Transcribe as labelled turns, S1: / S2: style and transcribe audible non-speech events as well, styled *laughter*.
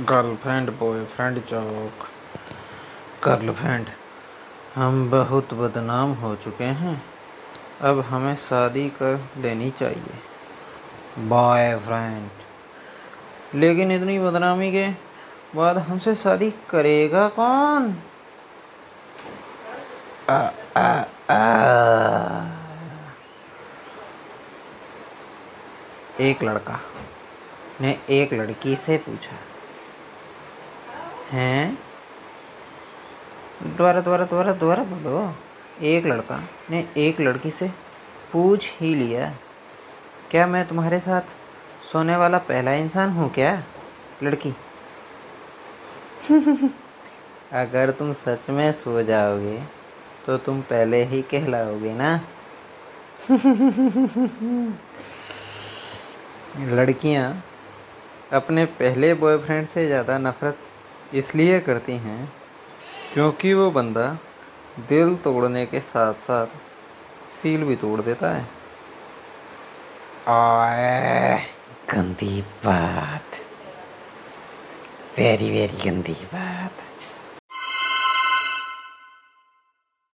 S1: Girlfriend boyfriend joke girlfriend हम बहुत बदनाम हो चुके हैं। अब हमें शादी कर लेनी चाहिए। बॉयफ्रेंड लेकिन इतनी बदनामी के बाद हमसे शादी करेगा कौन? आ, आ, आ। एक लड़का ने एक लड़की से पूछा, हैं? दोबारा दोबारा दोबारा दोबारा बोलो। एक लड़का ने एक लड़की से पूछ ही लिया, क्या मैं तुम्हारे साथ सोने वाला पहला इंसान हूँ क्या, लड़की? *laughs* अगर तुम सच में सो जाओगे तो तुम पहले ही कहलाओगे ना? *laughs* लड़कियाँ अपने पहले बॉयफ्रेंड से ज़्यादा नफ़रत इसलिए करती हैं क्योंकि वो बंदा दिल तोड़ने के साथ साथ सील भी तोड़ देता है।
S2: गंदी बात। वेरी वेरी गंदी बात।